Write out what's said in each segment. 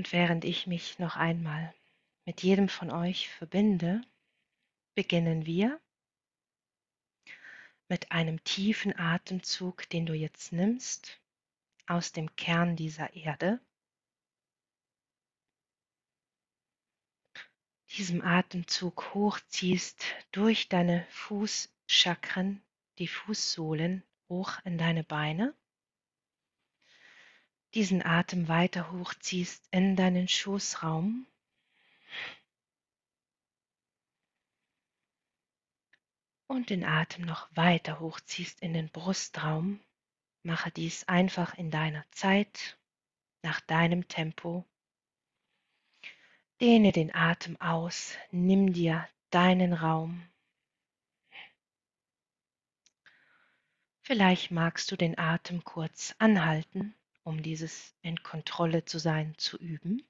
Und während ich mich noch einmal mit jedem von euch verbinde, beginnen wir mit einem tiefen Atemzug, den du jetzt nimmst aus dem Kern dieser Erde. Diesem Atemzug hochziehst durch deine Fußchakren, die Fußsohlen hoch in deine Beine. Diesen Atem weiter hochziehst in deinen Schoßraum und den Atem noch weiter hochziehst in den Brustraum, mache dies einfach in deiner Zeit, nach deinem Tempo. Dehne den Atem aus, nimm dir deinen Raum. Vielleicht magst du den Atem kurz anhalten, um dieses in Kontrolle zu sein zu üben.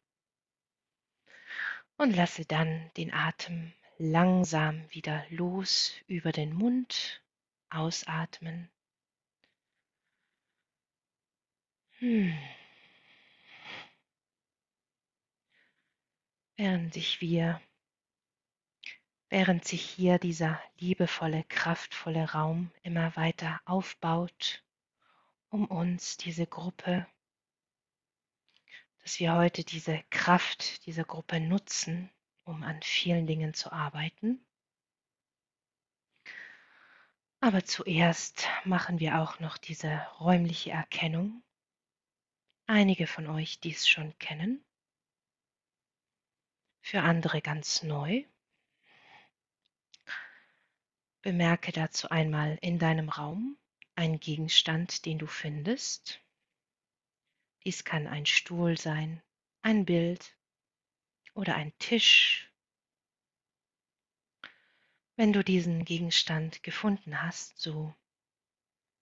Und lasse dann den Atem langsam wieder los über den Mund, ausatmen. Hm. Während sich wir, während sich hier dieser liebevolle, kraftvolle Raum immer weiter aufbaut, um uns, diese Gruppe, dass wir heute diese Kraft dieser Gruppe nutzen, um an vielen Dingen zu arbeiten. Aber zuerst machen wir auch noch diese räumliche Erkennung. Einige von euch dies schon kennen, für andere ganz neu. Bemerke dazu einmal in deinem Raum einen Gegenstand, den du findest. Dies kann ein Stuhl sein, ein Bild, oder ein Tisch. Wenn du diesen Gegenstand gefunden hast, so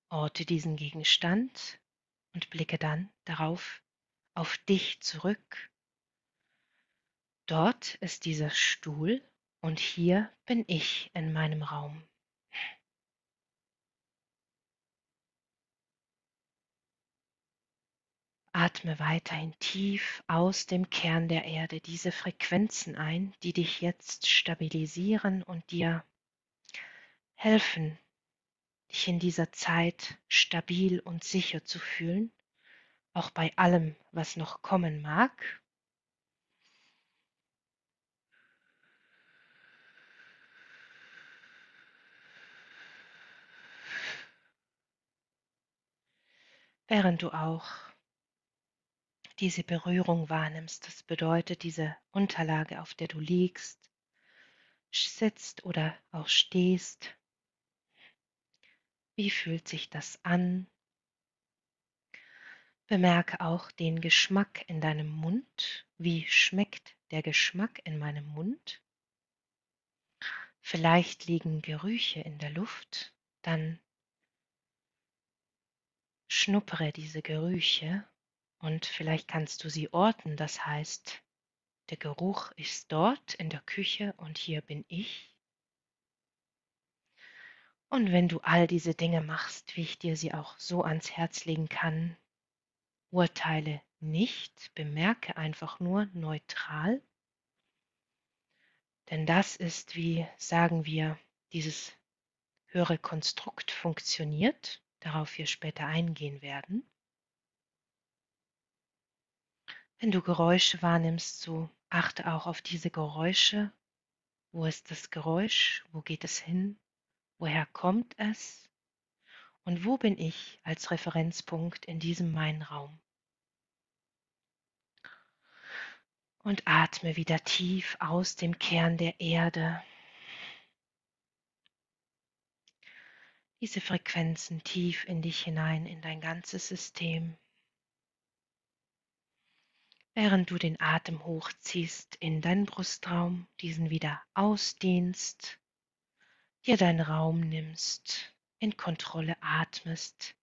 orte diesen Gegenstand und blicke dann darauf auf dich zurück. Dort ist dieser Stuhl und hier bin ich in meinem Raum. Atme weiterhin tief aus dem Kern der Erde diese Frequenzen ein, die dich jetzt stabilisieren und dir helfen, dich in dieser Zeit stabil und sicher zu fühlen, auch bei allem, was noch kommen mag. Während du auch diese Berührung wahrnimmst. Das bedeutet diese Unterlage, auf der du liegst, sitzt oder auch stehst. Wie fühlt sich das an? Bemerke auch den Geschmack in deinem Mund. Wie schmeckt der Geschmack in meinem Mund? Vielleicht liegen Gerüche in der Luft, dann schnuppere diese Gerüche und vielleicht kannst du sie orten, das heißt, der Geruch ist dort in der Küche und hier bin ich. Und wenn du all diese Dinge machst, wie ich dir sie auch so ans Herz legen kann, urteile nicht, bemerke einfach nur neutral. Denn das ist, wie sagen wir, dieses höhere Konstrukt funktioniert, darauf wir später eingehen werden. Wenn du Geräusche wahrnimmst, so achte auch auf diese Geräusche. Wo ist das Geräusch? Wo geht es hin? Woher kommt es? Und wo bin ich als Referenzpunkt in diesem mein Raum? Und atme wieder tief aus dem Kern der Erde. Diese Frequenzen tief in dich hinein, in dein ganzes System während du den Atem hochziehst in deinen Brustraum, diesen wieder ausdehnst, dir deinen Raum nimmst, in Kontrolle atmest,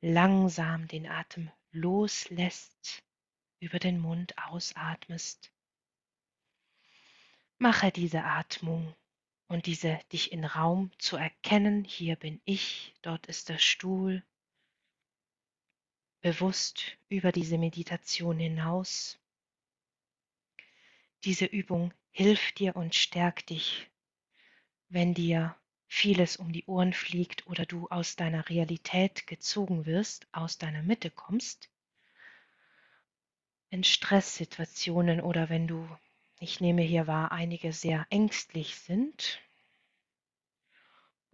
langsam den Atem loslässt, über den Mund ausatmest. Mache diese Atmung und diese dich in Raum zu erkennen, hier bin ich, dort ist der Stuhl, bewusst über diese Meditation hinaus Diese Übung hilft dir und stärkt dich, wenn dir vieles um die Ohren fliegt oder du aus deiner Realität gezogen wirst, aus deiner Mitte kommst. In Stresssituationen oder wenn du, ich nehme hier wahr, einige sehr ängstlich sind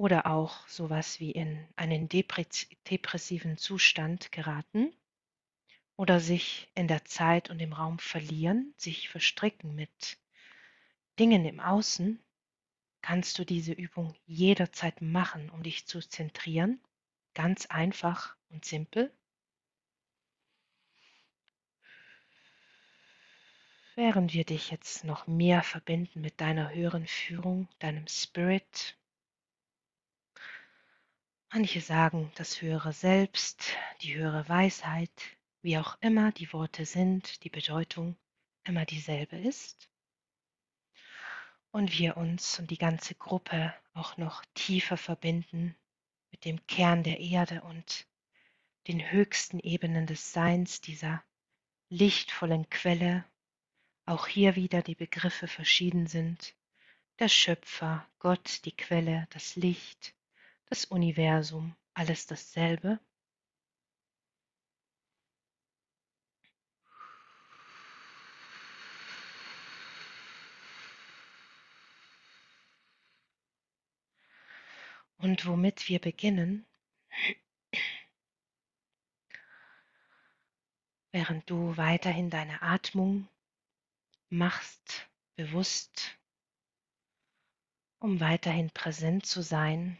oder auch sowas wie in einen depressiven Zustand geraten oder sich in der Zeit und im Raum verlieren, sich verstricken mit Dingen im Außen, kannst du diese Übung jederzeit machen, um dich zu zentrieren. Ganz einfach und simpel. Während wir dich jetzt noch mehr verbinden mit deiner höheren Führung, deinem Spirit. Manche sagen das höhere Selbst, die höhere Weisheit, wie auch immer die Worte sind, die Bedeutung immer dieselbe ist. Und wir uns und die ganze Gruppe auch noch tiefer verbinden mit dem Kern der Erde und den höchsten Ebenen des Seins, dieser lichtvollen Quelle. Auch hier wieder die Begriffe verschieden sind. Der Schöpfer, Gott, die Quelle, das Licht, das Universum, alles dasselbe. Und womit wir beginnen, während du weiterhin deine Atmung machst, bewusst, um weiterhin präsent zu sein,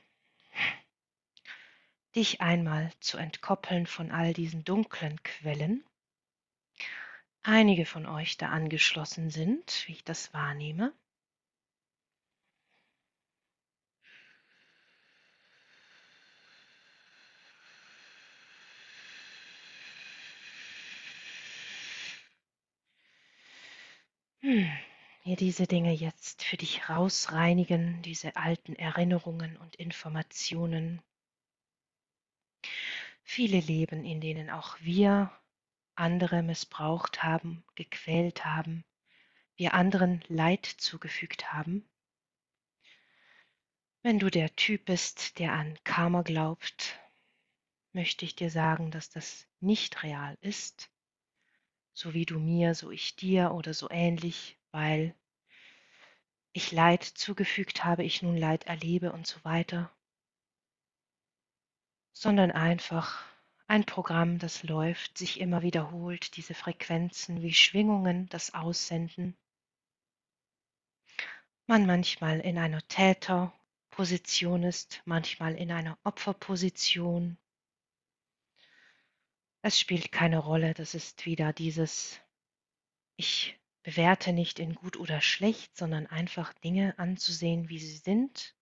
dich einmal zu entkoppeln von all diesen dunklen Quellen. Einige von euch da angeschlossen sind, wie ich das wahrnehme. Hm, hier diese Dinge jetzt für dich rausreinigen, diese alten Erinnerungen und Informationen. Viele Leben, in denen auch wir andere missbraucht haben, gequält haben, wir anderen Leid zugefügt haben. Wenn du der Typ bist, der an Karma glaubt, möchte ich dir sagen, dass das nicht real ist so wie du mir, so ich dir oder so ähnlich, weil ich Leid zugefügt habe, ich nun Leid erlebe und so weiter, sondern einfach ein Programm, das läuft, sich immer wiederholt, diese Frequenzen wie Schwingungen, das Aussenden. Man manchmal in einer Täterposition ist, manchmal in einer Opferposition, es spielt keine Rolle, das ist wieder dieses, ich bewerte nicht in gut oder schlecht, sondern einfach Dinge anzusehen, wie sie sind.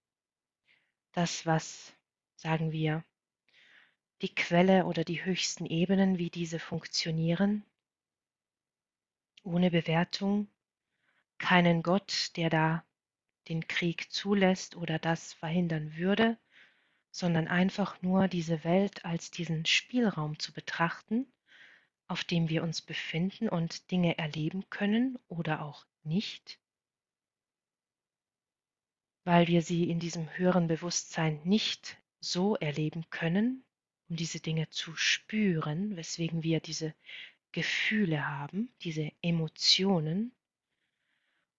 Das, was, sagen wir, die Quelle oder die höchsten Ebenen, wie diese funktionieren, ohne Bewertung, keinen Gott, der da den Krieg zulässt oder das verhindern würde, sondern einfach nur diese Welt als diesen Spielraum zu betrachten, auf dem wir uns befinden und Dinge erleben können oder auch nicht, weil wir sie in diesem höheren Bewusstsein nicht so erleben können, um diese Dinge zu spüren, weswegen wir diese Gefühle haben, diese Emotionen.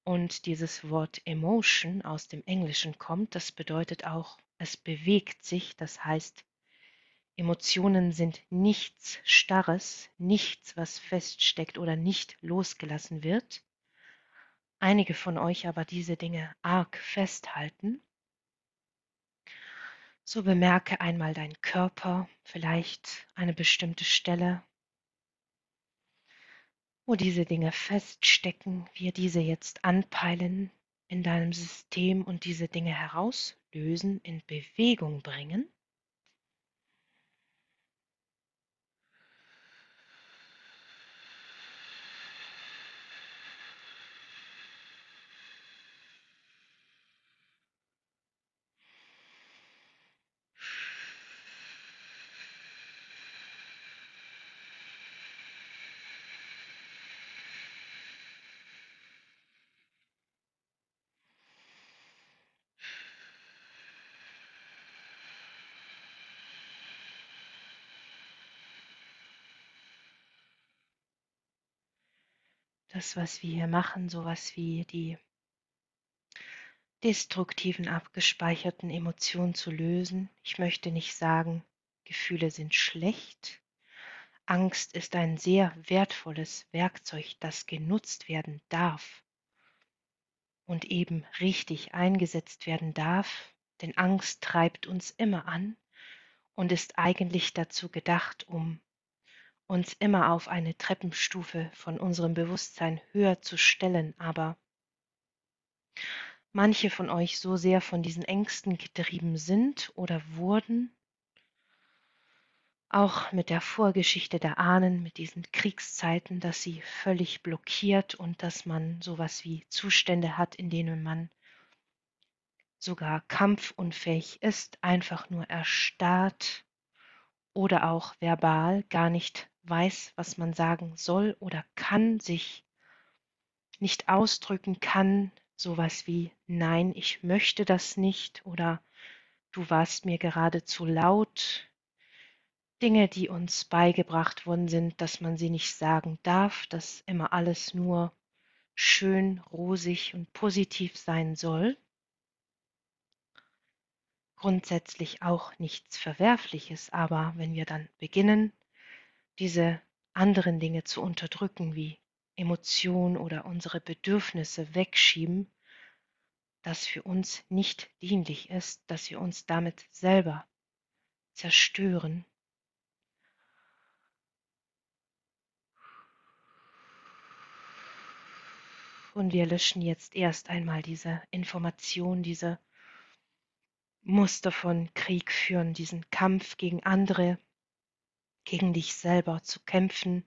Und dieses Wort Emotion aus dem Englischen kommt, das bedeutet auch es bewegt sich, das heißt, Emotionen sind nichts Starres, nichts, was feststeckt oder nicht losgelassen wird. Einige von euch aber diese Dinge arg festhalten. So bemerke einmal deinen Körper, vielleicht eine bestimmte Stelle, wo diese Dinge feststecken, wir diese jetzt anpeilen in deinem System und diese Dinge heraus Lösen in Bewegung bringen. Das, was wir hier machen, sowas wie die destruktiven abgespeicherten Emotionen zu lösen. Ich möchte nicht sagen, Gefühle sind schlecht. Angst ist ein sehr wertvolles Werkzeug, das genutzt werden darf und eben richtig eingesetzt werden darf, denn Angst treibt uns immer an und ist eigentlich dazu gedacht, um uns immer auf eine Treppenstufe von unserem Bewusstsein höher zu stellen, aber manche von euch so sehr von diesen Ängsten getrieben sind oder wurden, auch mit der Vorgeschichte der Ahnen, mit diesen Kriegszeiten, dass sie völlig blockiert und dass man sowas wie Zustände hat, in denen man sogar kampfunfähig ist, einfach nur erstarrt oder auch verbal gar nicht weiß, was man sagen soll oder kann, sich nicht ausdrücken kann, sowas wie Nein, ich möchte das nicht oder du warst mir gerade zu laut. Dinge, die uns beigebracht worden sind, dass man sie nicht sagen darf, dass immer alles nur schön, rosig und positiv sein soll. Grundsätzlich auch nichts Verwerfliches, aber wenn wir dann beginnen, diese anderen Dinge zu unterdrücken, wie Emotionen oder unsere Bedürfnisse wegschieben, das für uns nicht dienlich ist, dass wir uns damit selber zerstören. Und wir löschen jetzt erst einmal diese Information, diese Muster von Krieg führen, diesen Kampf gegen andere, gegen dich selber zu kämpfen,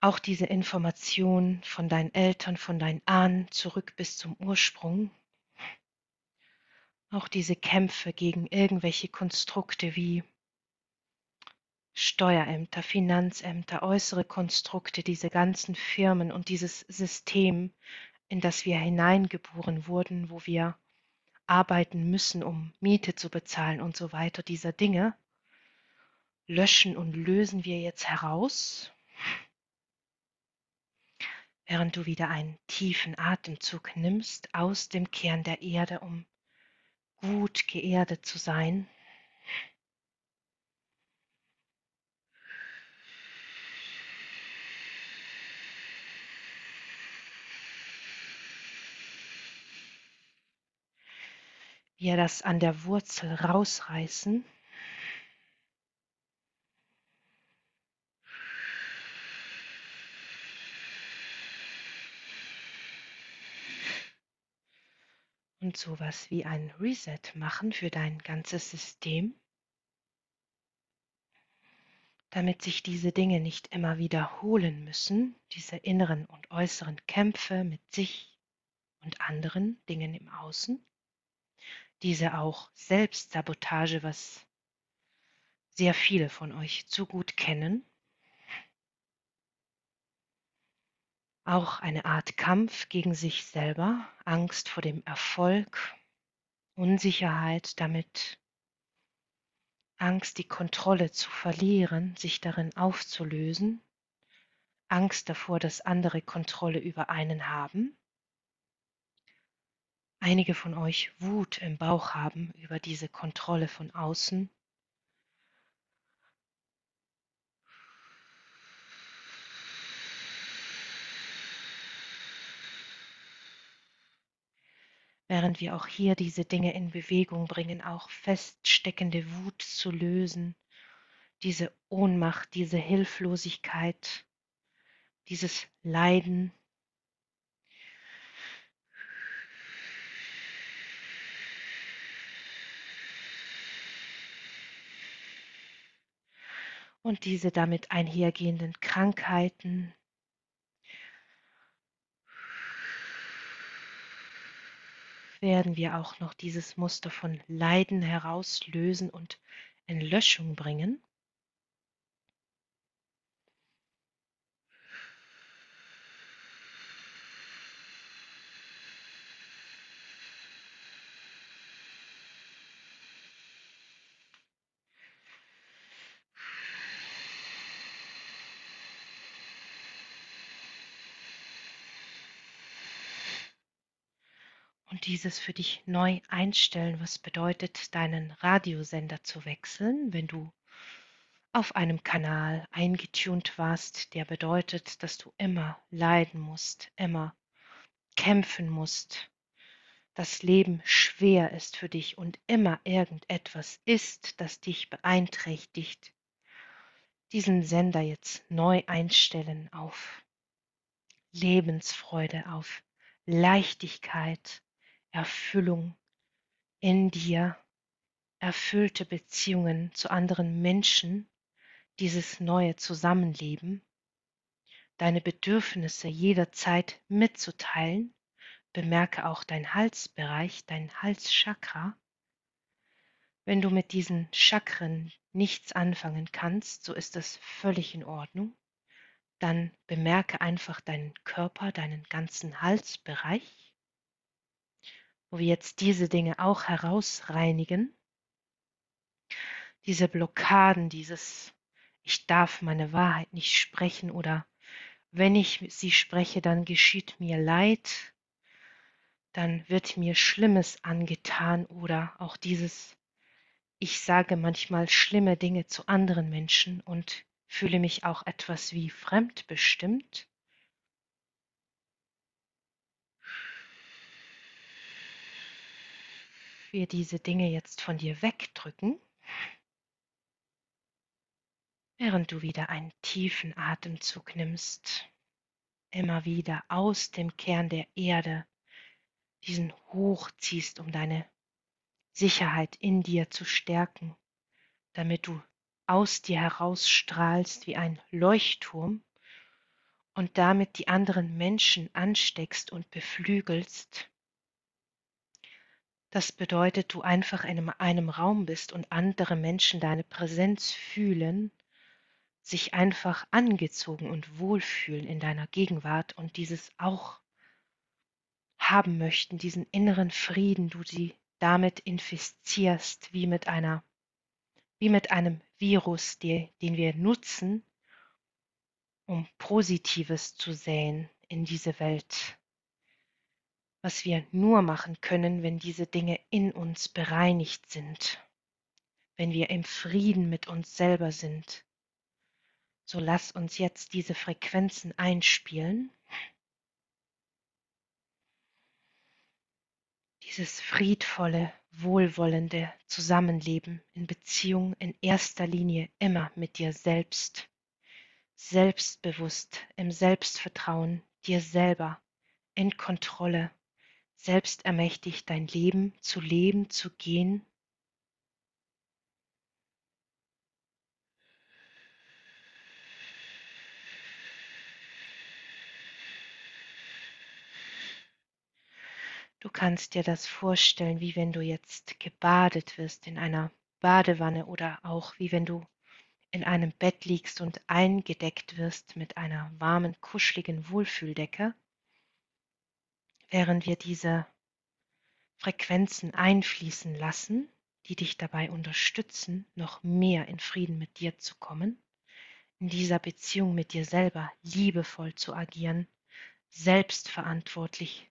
auch diese Information von deinen Eltern, von deinen Ahnen zurück bis zum Ursprung, auch diese Kämpfe gegen irgendwelche Konstrukte wie Steuerämter, Finanzämter, äußere Konstrukte, diese ganzen Firmen und dieses System, in das wir hineingeboren wurden, wo wir arbeiten müssen, um Miete zu bezahlen und so weiter, dieser Dinge, löschen und lösen wir jetzt heraus, während du wieder einen tiefen Atemzug nimmst aus dem Kern der Erde, um gut geerdet zu sein. Wir das an der Wurzel rausreißen. Und sowas wie ein Reset machen für dein ganzes System, damit sich diese Dinge nicht immer wiederholen müssen, diese inneren und äußeren Kämpfe mit sich und anderen Dingen im Außen diese auch Selbstsabotage, was sehr viele von euch zu gut kennen. Auch eine Art Kampf gegen sich selber, Angst vor dem Erfolg, Unsicherheit damit, Angst, die Kontrolle zu verlieren, sich darin aufzulösen, Angst davor, dass andere Kontrolle über einen haben einige von euch Wut im Bauch haben über diese Kontrolle von außen. Während wir auch hier diese Dinge in Bewegung bringen, auch feststeckende Wut zu lösen, diese Ohnmacht, diese Hilflosigkeit, dieses Leiden, und diese damit einhergehenden Krankheiten. Werden wir auch noch dieses Muster von Leiden herauslösen und in Löschung bringen. Dieses für dich neu einstellen, was bedeutet, deinen Radiosender zu wechseln, wenn du auf einem Kanal eingetunt warst, der bedeutet, dass du immer leiden musst, immer kämpfen musst, das Leben schwer ist für dich und immer irgendetwas ist, das dich beeinträchtigt, diesen Sender jetzt neu einstellen auf Lebensfreude, auf Leichtigkeit, Erfüllung in dir, erfüllte Beziehungen zu anderen Menschen, dieses neue Zusammenleben, deine Bedürfnisse jederzeit mitzuteilen, bemerke auch dein Halsbereich, dein Halschakra. Wenn du mit diesen Chakren nichts anfangen kannst, so ist das völlig in Ordnung. Dann bemerke einfach deinen Körper, deinen ganzen Halsbereich, wo wir jetzt diese Dinge auch herausreinigen. Diese Blockaden, dieses Ich darf meine Wahrheit nicht sprechen oder wenn ich sie spreche, dann geschieht mir Leid, dann wird mir Schlimmes angetan oder auch dieses Ich sage manchmal schlimme Dinge zu anderen Menschen und fühle mich auch etwas wie fremdbestimmt. Wir diese Dinge jetzt von dir wegdrücken, während du wieder einen tiefen Atemzug nimmst, immer wieder aus dem Kern der Erde diesen hochziehst, um deine Sicherheit in dir zu stärken, damit du aus dir herausstrahlst wie ein Leuchtturm und damit die anderen Menschen ansteckst und beflügelst. Das bedeutet, du einfach in einem Raum bist und andere Menschen deine Präsenz fühlen, sich einfach angezogen und wohlfühlen in deiner Gegenwart und dieses auch haben möchten, diesen inneren Frieden, du sie damit infizierst, wie mit einer wie mit einem Virus, die, den wir nutzen, um Positives zu säen in diese Welt. Was wir nur machen können, wenn diese Dinge in uns bereinigt sind, wenn wir im Frieden mit uns selber sind. So lass uns jetzt diese Frequenzen einspielen. Dieses friedvolle, wohlwollende Zusammenleben in Beziehung in erster Linie immer mit dir selbst, selbstbewusst, im Selbstvertrauen, dir selber, in Kontrolle, selbstermächtigt dein Leben zu leben, zu gehen. Du kannst dir das vorstellen, wie wenn du jetzt gebadet wirst in einer Badewanne oder auch wie wenn du in einem Bett liegst und eingedeckt wirst mit einer warmen, kuscheligen Wohlfühldecke, während wir diese Frequenzen einfließen lassen, die dich dabei unterstützen, noch mehr in Frieden mit dir zu kommen, in dieser Beziehung mit dir selber liebevoll zu agieren, selbstverantwortlich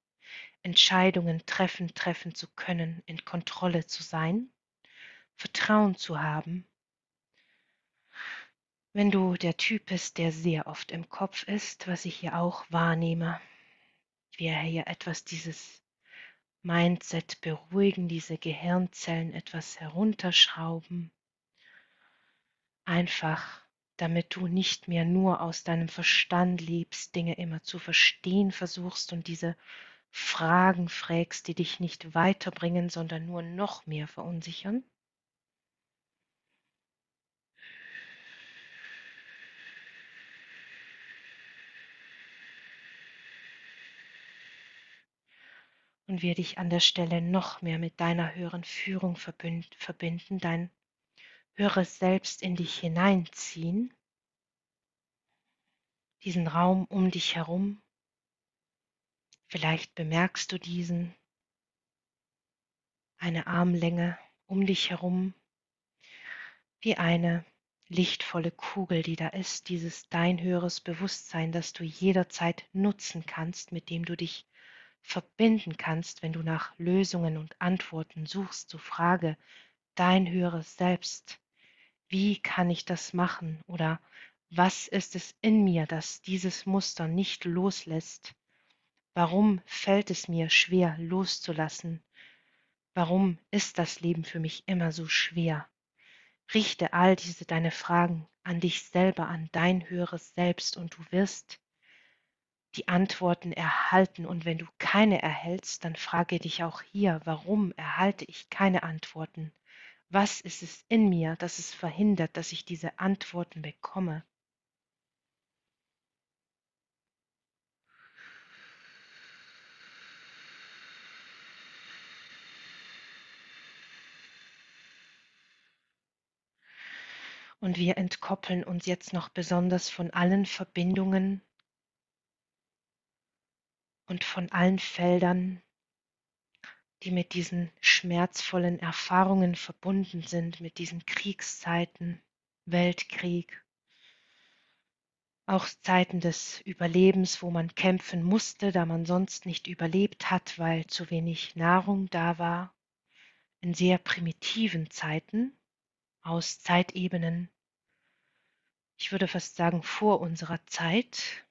Entscheidungen treffen, treffen zu können, in Kontrolle zu sein, Vertrauen zu haben. Wenn du der Typ bist, der sehr oft im Kopf ist, was ich hier auch wahrnehme, wir hier etwas dieses Mindset beruhigen, diese Gehirnzellen etwas herunterschrauben, einfach damit du nicht mehr nur aus deinem Verstand lebst, Dinge immer zu verstehen versuchst und diese Fragen fragst, die dich nicht weiterbringen, sondern nur noch mehr verunsichern? Und wir dich an der Stelle noch mehr mit deiner höheren Führung verbinden, dein höheres Selbst in dich hineinziehen, diesen Raum um dich herum. Vielleicht bemerkst du diesen, eine Armlänge um dich herum, wie eine lichtvolle Kugel, die da ist, dieses dein höheres Bewusstsein, das du jederzeit nutzen kannst, mit dem du dich verbinden kannst, wenn du nach Lösungen und Antworten suchst, so frage dein höheres Selbst, wie kann ich das machen oder was ist es in mir, das dieses Muster nicht loslässt? Warum fällt es mir schwer loszulassen? Warum ist das Leben für mich immer so schwer? Richte all diese deine Fragen an dich selber, an dein höheres Selbst und du wirst die Antworten erhalten. Und wenn du keine erhältst, dann frage dich auch hier, warum erhalte ich keine Antworten? Was ist es in mir, das es verhindert, dass ich diese Antworten bekomme? Und wir entkoppeln uns jetzt noch besonders von allen Verbindungen und von allen Feldern, die mit diesen schmerzvollen Erfahrungen verbunden sind, mit diesen Kriegszeiten, Weltkrieg, auch Zeiten des Überlebens, wo man kämpfen musste, da man sonst nicht überlebt hat, weil zu wenig Nahrung da war, in sehr primitiven Zeiten, aus Zeitebenen, ich würde fast sagen vor unserer Zeit,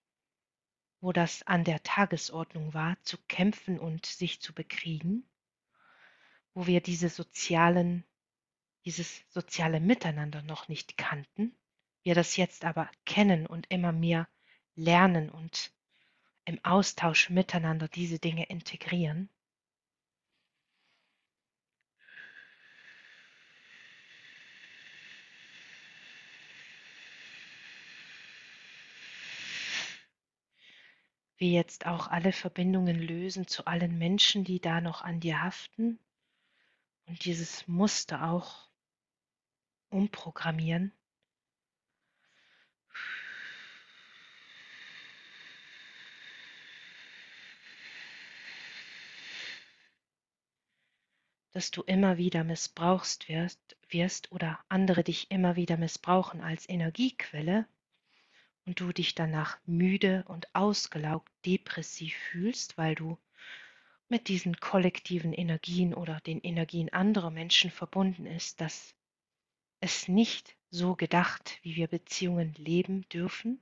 wo das an der Tagesordnung war, zu kämpfen und sich zu bekriegen, wo wir diese sozialen, dieses soziale Miteinander noch nicht kannten, wir das jetzt aber kennen und immer mehr lernen und im Austausch miteinander diese Dinge integrieren. Wir jetzt auch alle Verbindungen lösen zu allen Menschen, die da noch an dir haften und dieses Muster auch umprogrammieren. dass du immer wieder missbrauchst wirst, wirst oder andere dich immer wieder missbrauchen als Energiequelle, und du dich danach müde und ausgelaugt depressiv fühlst, weil du mit diesen kollektiven Energien oder den Energien anderer Menschen verbunden ist, dass es nicht so gedacht, wie wir Beziehungen leben dürfen,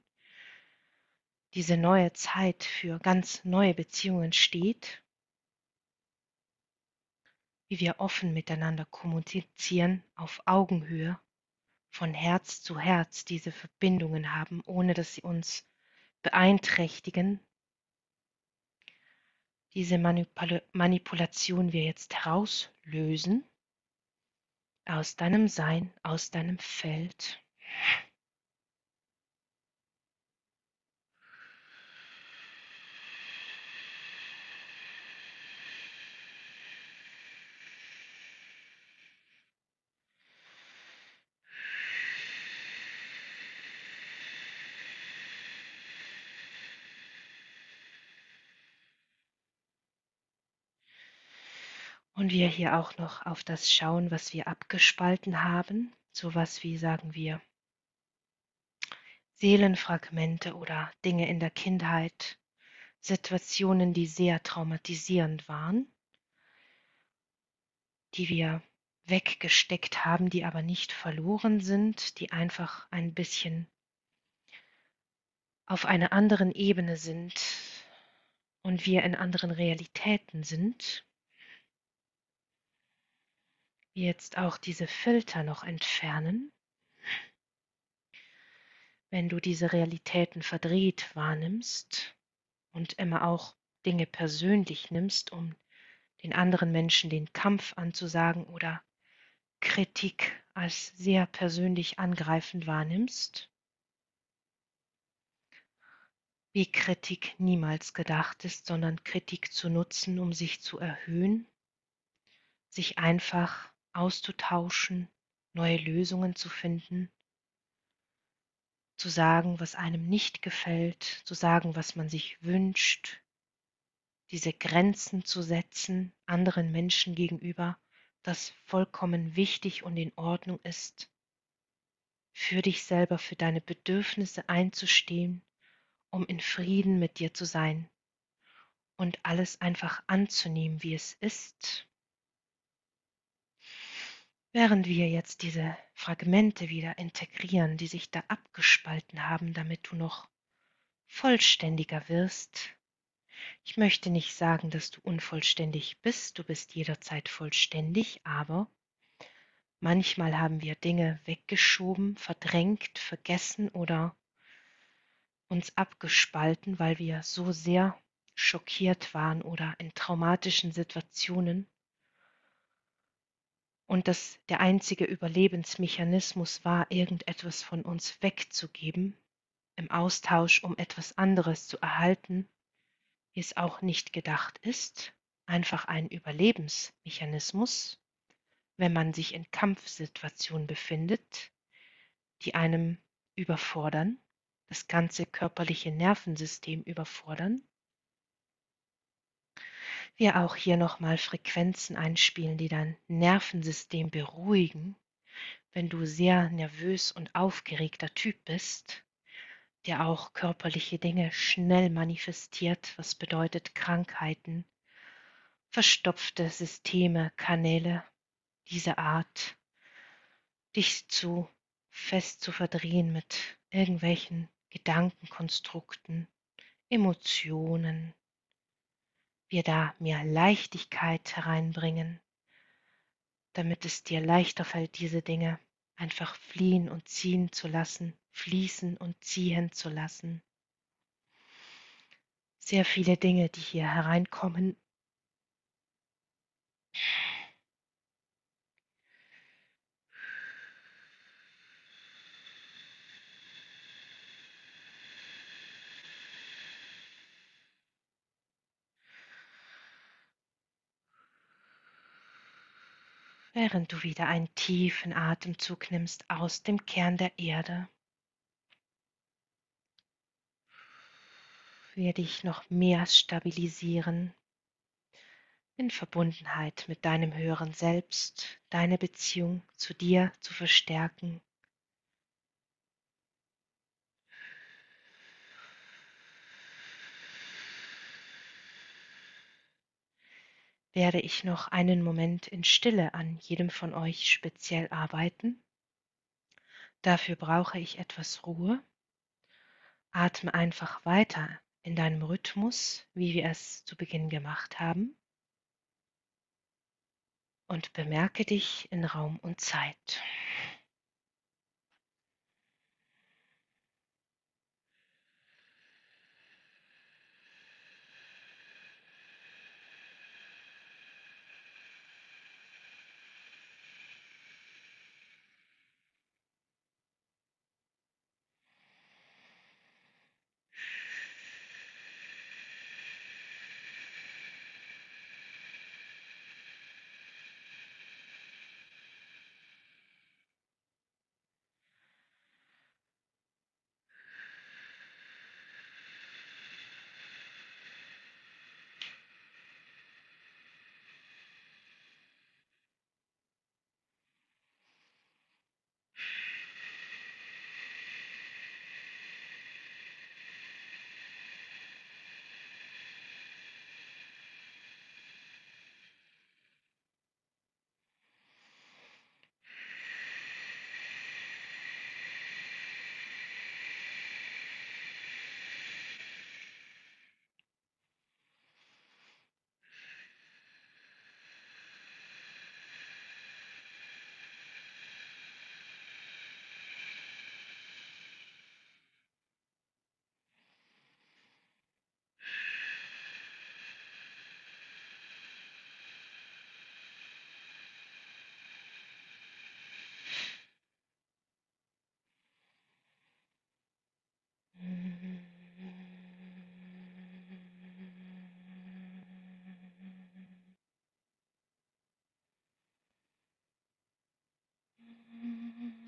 diese neue Zeit für ganz neue Beziehungen steht, wie wir offen miteinander kommunizieren auf Augenhöhe von Herz zu Herz diese Verbindungen haben, ohne dass sie uns beeinträchtigen. Diese Manipul Manipulation wir jetzt herauslösen aus deinem Sein, aus deinem Feld. Und wir hier auch noch auf das schauen, was wir abgespalten haben, sowas wie sagen wir Seelenfragmente oder Dinge in der Kindheit, Situationen, die sehr traumatisierend waren, die wir weggesteckt haben, die aber nicht verloren sind, die einfach ein bisschen auf einer anderen Ebene sind und wir in anderen Realitäten sind jetzt auch diese Filter noch entfernen. Wenn du diese Realitäten verdreht wahrnimmst und immer auch Dinge persönlich nimmst, um den anderen Menschen den Kampf anzusagen oder Kritik als sehr persönlich angreifend wahrnimmst, wie Kritik niemals gedacht ist, sondern Kritik zu nutzen, um sich zu erhöhen, sich einfach auszutauschen, neue Lösungen zu finden, zu sagen, was einem nicht gefällt, zu sagen, was man sich wünscht, diese Grenzen zu setzen anderen Menschen gegenüber, das vollkommen wichtig und in Ordnung ist, für dich selber, für deine Bedürfnisse einzustehen, um in Frieden mit dir zu sein, und alles einfach anzunehmen, wie es ist. Während wir jetzt diese Fragmente wieder integrieren, die sich da abgespalten haben, damit du noch vollständiger wirst. Ich möchte nicht sagen, dass du unvollständig bist, du bist jederzeit vollständig, aber manchmal haben wir Dinge weggeschoben, verdrängt, vergessen oder uns abgespalten, weil wir so sehr schockiert waren oder in traumatischen Situationen und dass der einzige Überlebensmechanismus war, irgendetwas von uns wegzugeben, im Austausch, um etwas anderes zu erhalten, wie es auch nicht gedacht ist, einfach ein Überlebensmechanismus, wenn man sich in Kampfsituationen befindet, die einem überfordern, das ganze körperliche Nervensystem überfordern wir auch hier nochmal Frequenzen einspielen, die dein Nervensystem beruhigen, wenn du sehr nervös und aufgeregter Typ bist, der auch körperliche Dinge schnell manifestiert, was bedeutet Krankheiten, verstopfte Systeme, Kanäle dieser Art, dich zu fest zu verdrehen mit irgendwelchen Gedankenkonstrukten, Emotionen, wir da mehr Leichtigkeit hereinbringen, damit es dir leichter fällt, diese Dinge einfach fliehen und ziehen zu lassen, fließen und ziehen zu lassen. Sehr viele Dinge, die hier hereinkommen, während du wieder einen tiefen Atemzug nimmst aus dem Kern der Erde. Werde dich noch mehr stabilisieren in Verbundenheit mit deinem höheren Selbst, deine Beziehung zu dir zu verstärken. Werde ich noch einen Moment in Stille an jedem von euch speziell arbeiten. Dafür brauche ich etwas Ruhe. Atme einfach weiter in deinem Rhythmus, wie wir es zu Beginn gemacht haben. Und bemerke dich in Raum und Zeit. Mm-hmm.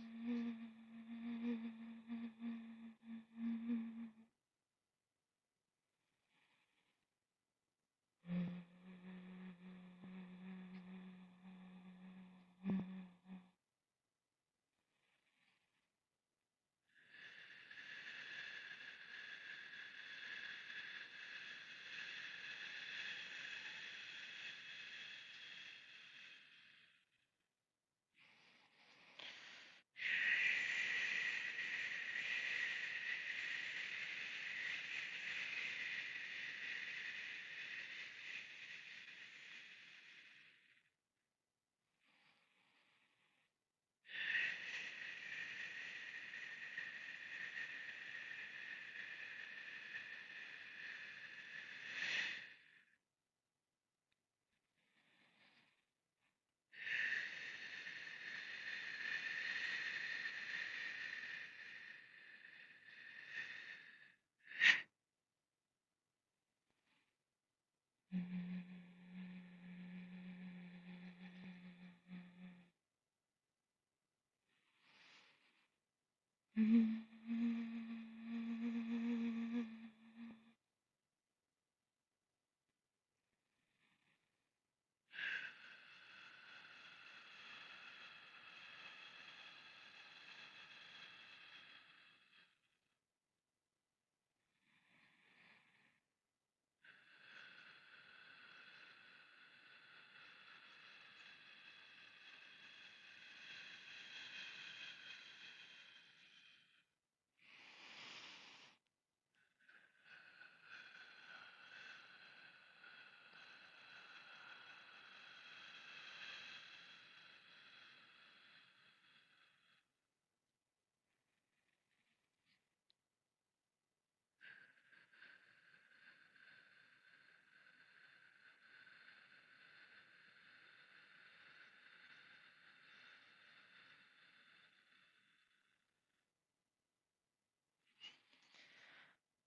嗯。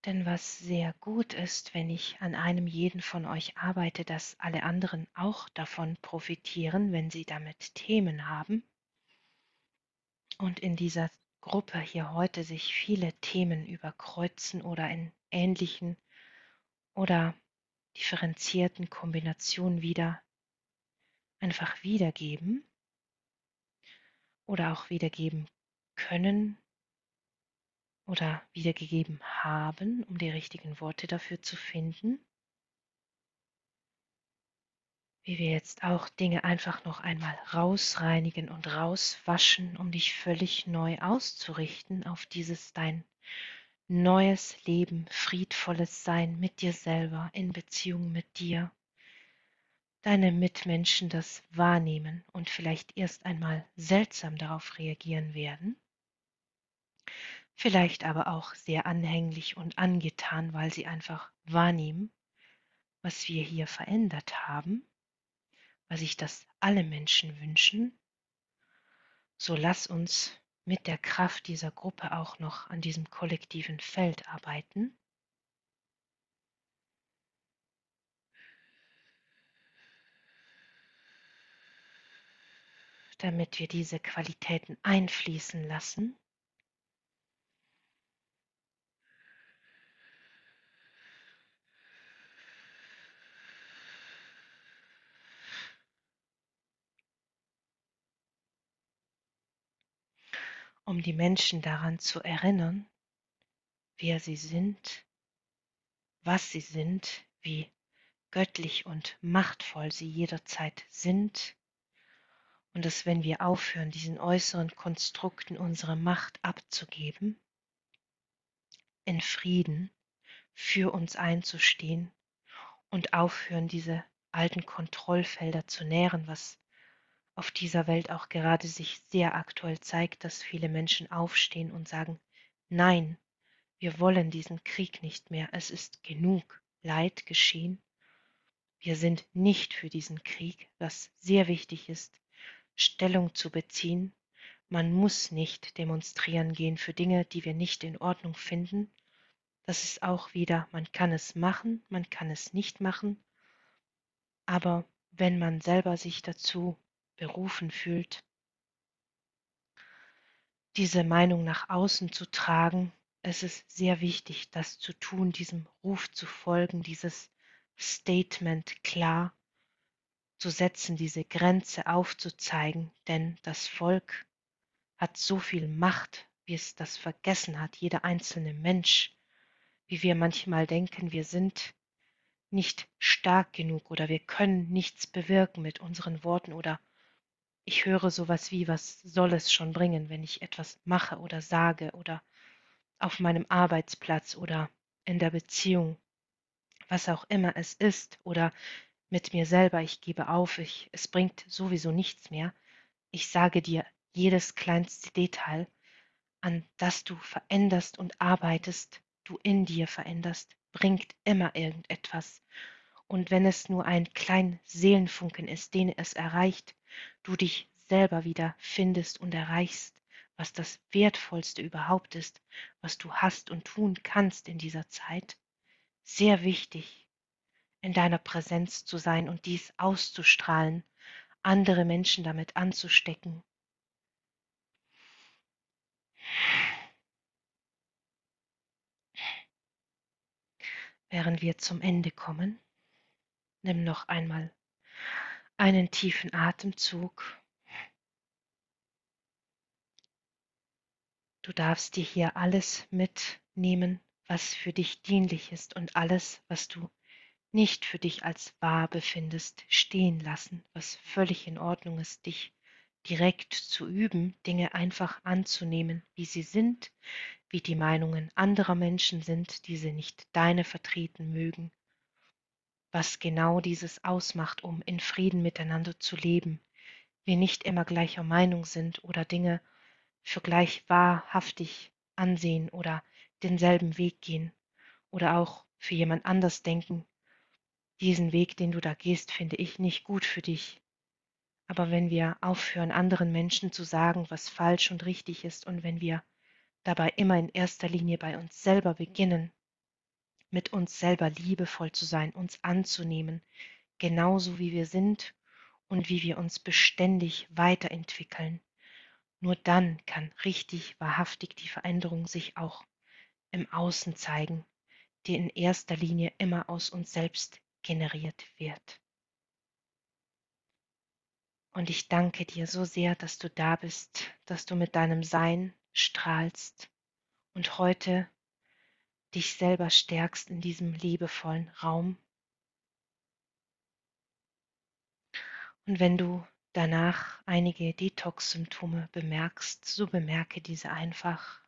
Denn was sehr gut ist, wenn ich an einem jeden von euch arbeite, dass alle anderen auch davon profitieren, wenn sie damit Themen haben. Und in dieser Gruppe hier heute sich viele Themen überkreuzen oder in ähnlichen oder differenzierten Kombinationen wieder einfach wiedergeben oder auch wiedergeben können, oder wiedergegeben haben, um die richtigen Worte dafür zu finden. Wie wir jetzt auch Dinge einfach noch einmal rausreinigen und rauswaschen, um dich völlig neu auszurichten auf dieses dein neues Leben, friedvolles Sein mit dir selber, in Beziehung mit dir, deine Mitmenschen das wahrnehmen und vielleicht erst einmal seltsam darauf reagieren werden vielleicht aber auch sehr anhänglich und angetan, weil sie einfach wahrnehmen, was wir hier verändert haben, weil sich das alle Menschen wünschen, so lass uns mit der Kraft dieser Gruppe auch noch an diesem kollektiven Feld arbeiten. damit wir diese Qualitäten einfließen lassen um die Menschen daran zu erinnern, wer sie sind, was sie sind, wie göttlich und machtvoll sie jederzeit sind, und dass wenn wir aufhören, diesen äußeren Konstrukten unsere Macht abzugeben, in Frieden für uns einzustehen und aufhören, diese alten Kontrollfelder zu nähren, was auf dieser Welt auch gerade sich sehr aktuell zeigt, dass viele Menschen aufstehen und sagen, nein, wir wollen diesen Krieg nicht mehr, es ist genug Leid geschehen. Wir sind nicht für diesen Krieg, was sehr wichtig ist, Stellung zu beziehen. Man muss nicht demonstrieren gehen für Dinge, die wir nicht in Ordnung finden. Das ist auch wieder, man kann es machen, man kann es nicht machen, aber wenn man selber sich dazu berufen fühlt, diese Meinung nach außen zu tragen. Es ist sehr wichtig, das zu tun, diesem Ruf zu folgen, dieses Statement klar zu setzen, diese Grenze aufzuzeigen, denn das Volk hat so viel Macht, wie es das vergessen hat, jeder einzelne Mensch, wie wir manchmal denken, wir sind nicht stark genug oder wir können nichts bewirken mit unseren Worten oder ich höre sowas wie, was soll es schon bringen, wenn ich etwas mache oder sage oder auf meinem Arbeitsplatz oder in der Beziehung, was auch immer es ist oder mit mir selber, ich gebe auf, ich, es bringt sowieso nichts mehr. Ich sage dir jedes kleinste Detail, an das du veränderst und arbeitest, du in dir veränderst, bringt immer irgendetwas. Und wenn es nur ein kleiner Seelenfunken ist, den es erreicht, du dich selber wieder findest und erreichst, was das Wertvollste überhaupt ist, was du hast und tun kannst in dieser Zeit. Sehr wichtig. in deiner Präsenz zu sein und dies auszustrahlen, andere Menschen damit anzustecken. Während wir zum Ende kommen, nimm noch einmal einen tiefen Atemzug. Du darfst dir hier alles mitnehmen, was für dich dienlich ist und alles, was du nicht für dich als wahr befindest, stehen lassen, was völlig in Ordnung ist, dich direkt zu üben, Dinge einfach anzunehmen, wie sie sind, wie die Meinungen anderer Menschen sind, die sie nicht deine vertreten mögen, was genau dieses ausmacht, um in Frieden miteinander zu leben, wir nicht immer gleicher Meinung sind oder Dinge für gleich wahrhaftig ansehen oder denselben Weg gehen oder auch für jemand anders denken, diesen Weg, den du da gehst, finde ich nicht gut für dich. Aber wenn wir aufhören, anderen Menschen zu sagen, was falsch und richtig ist, und wenn wir dabei immer in erster Linie bei uns selber beginnen, mit uns selber liebevoll zu sein, uns anzunehmen, genauso wie wir sind und wie wir uns beständig weiterentwickeln, nur dann kann richtig, wahrhaftig die Veränderung sich auch im Außen zeigen, die in erster Linie immer aus uns selbst generiert wird. Und ich danke dir so sehr, dass du da bist, dass du mit deinem Sein strahlst und heute dich selber stärkst in diesem liebevollen Raum. Und wenn du danach einige Detox-Symptome bemerkst, so bemerke diese einfach.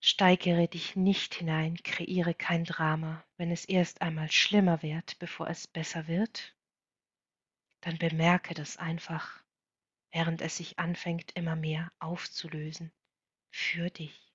Steigere dich nicht hinein, kreiere kein Drama. Wenn es erst einmal schlimmer wird, bevor es besser wird, dann bemerke das einfach, während es sich anfängt immer mehr aufzulösen für dich.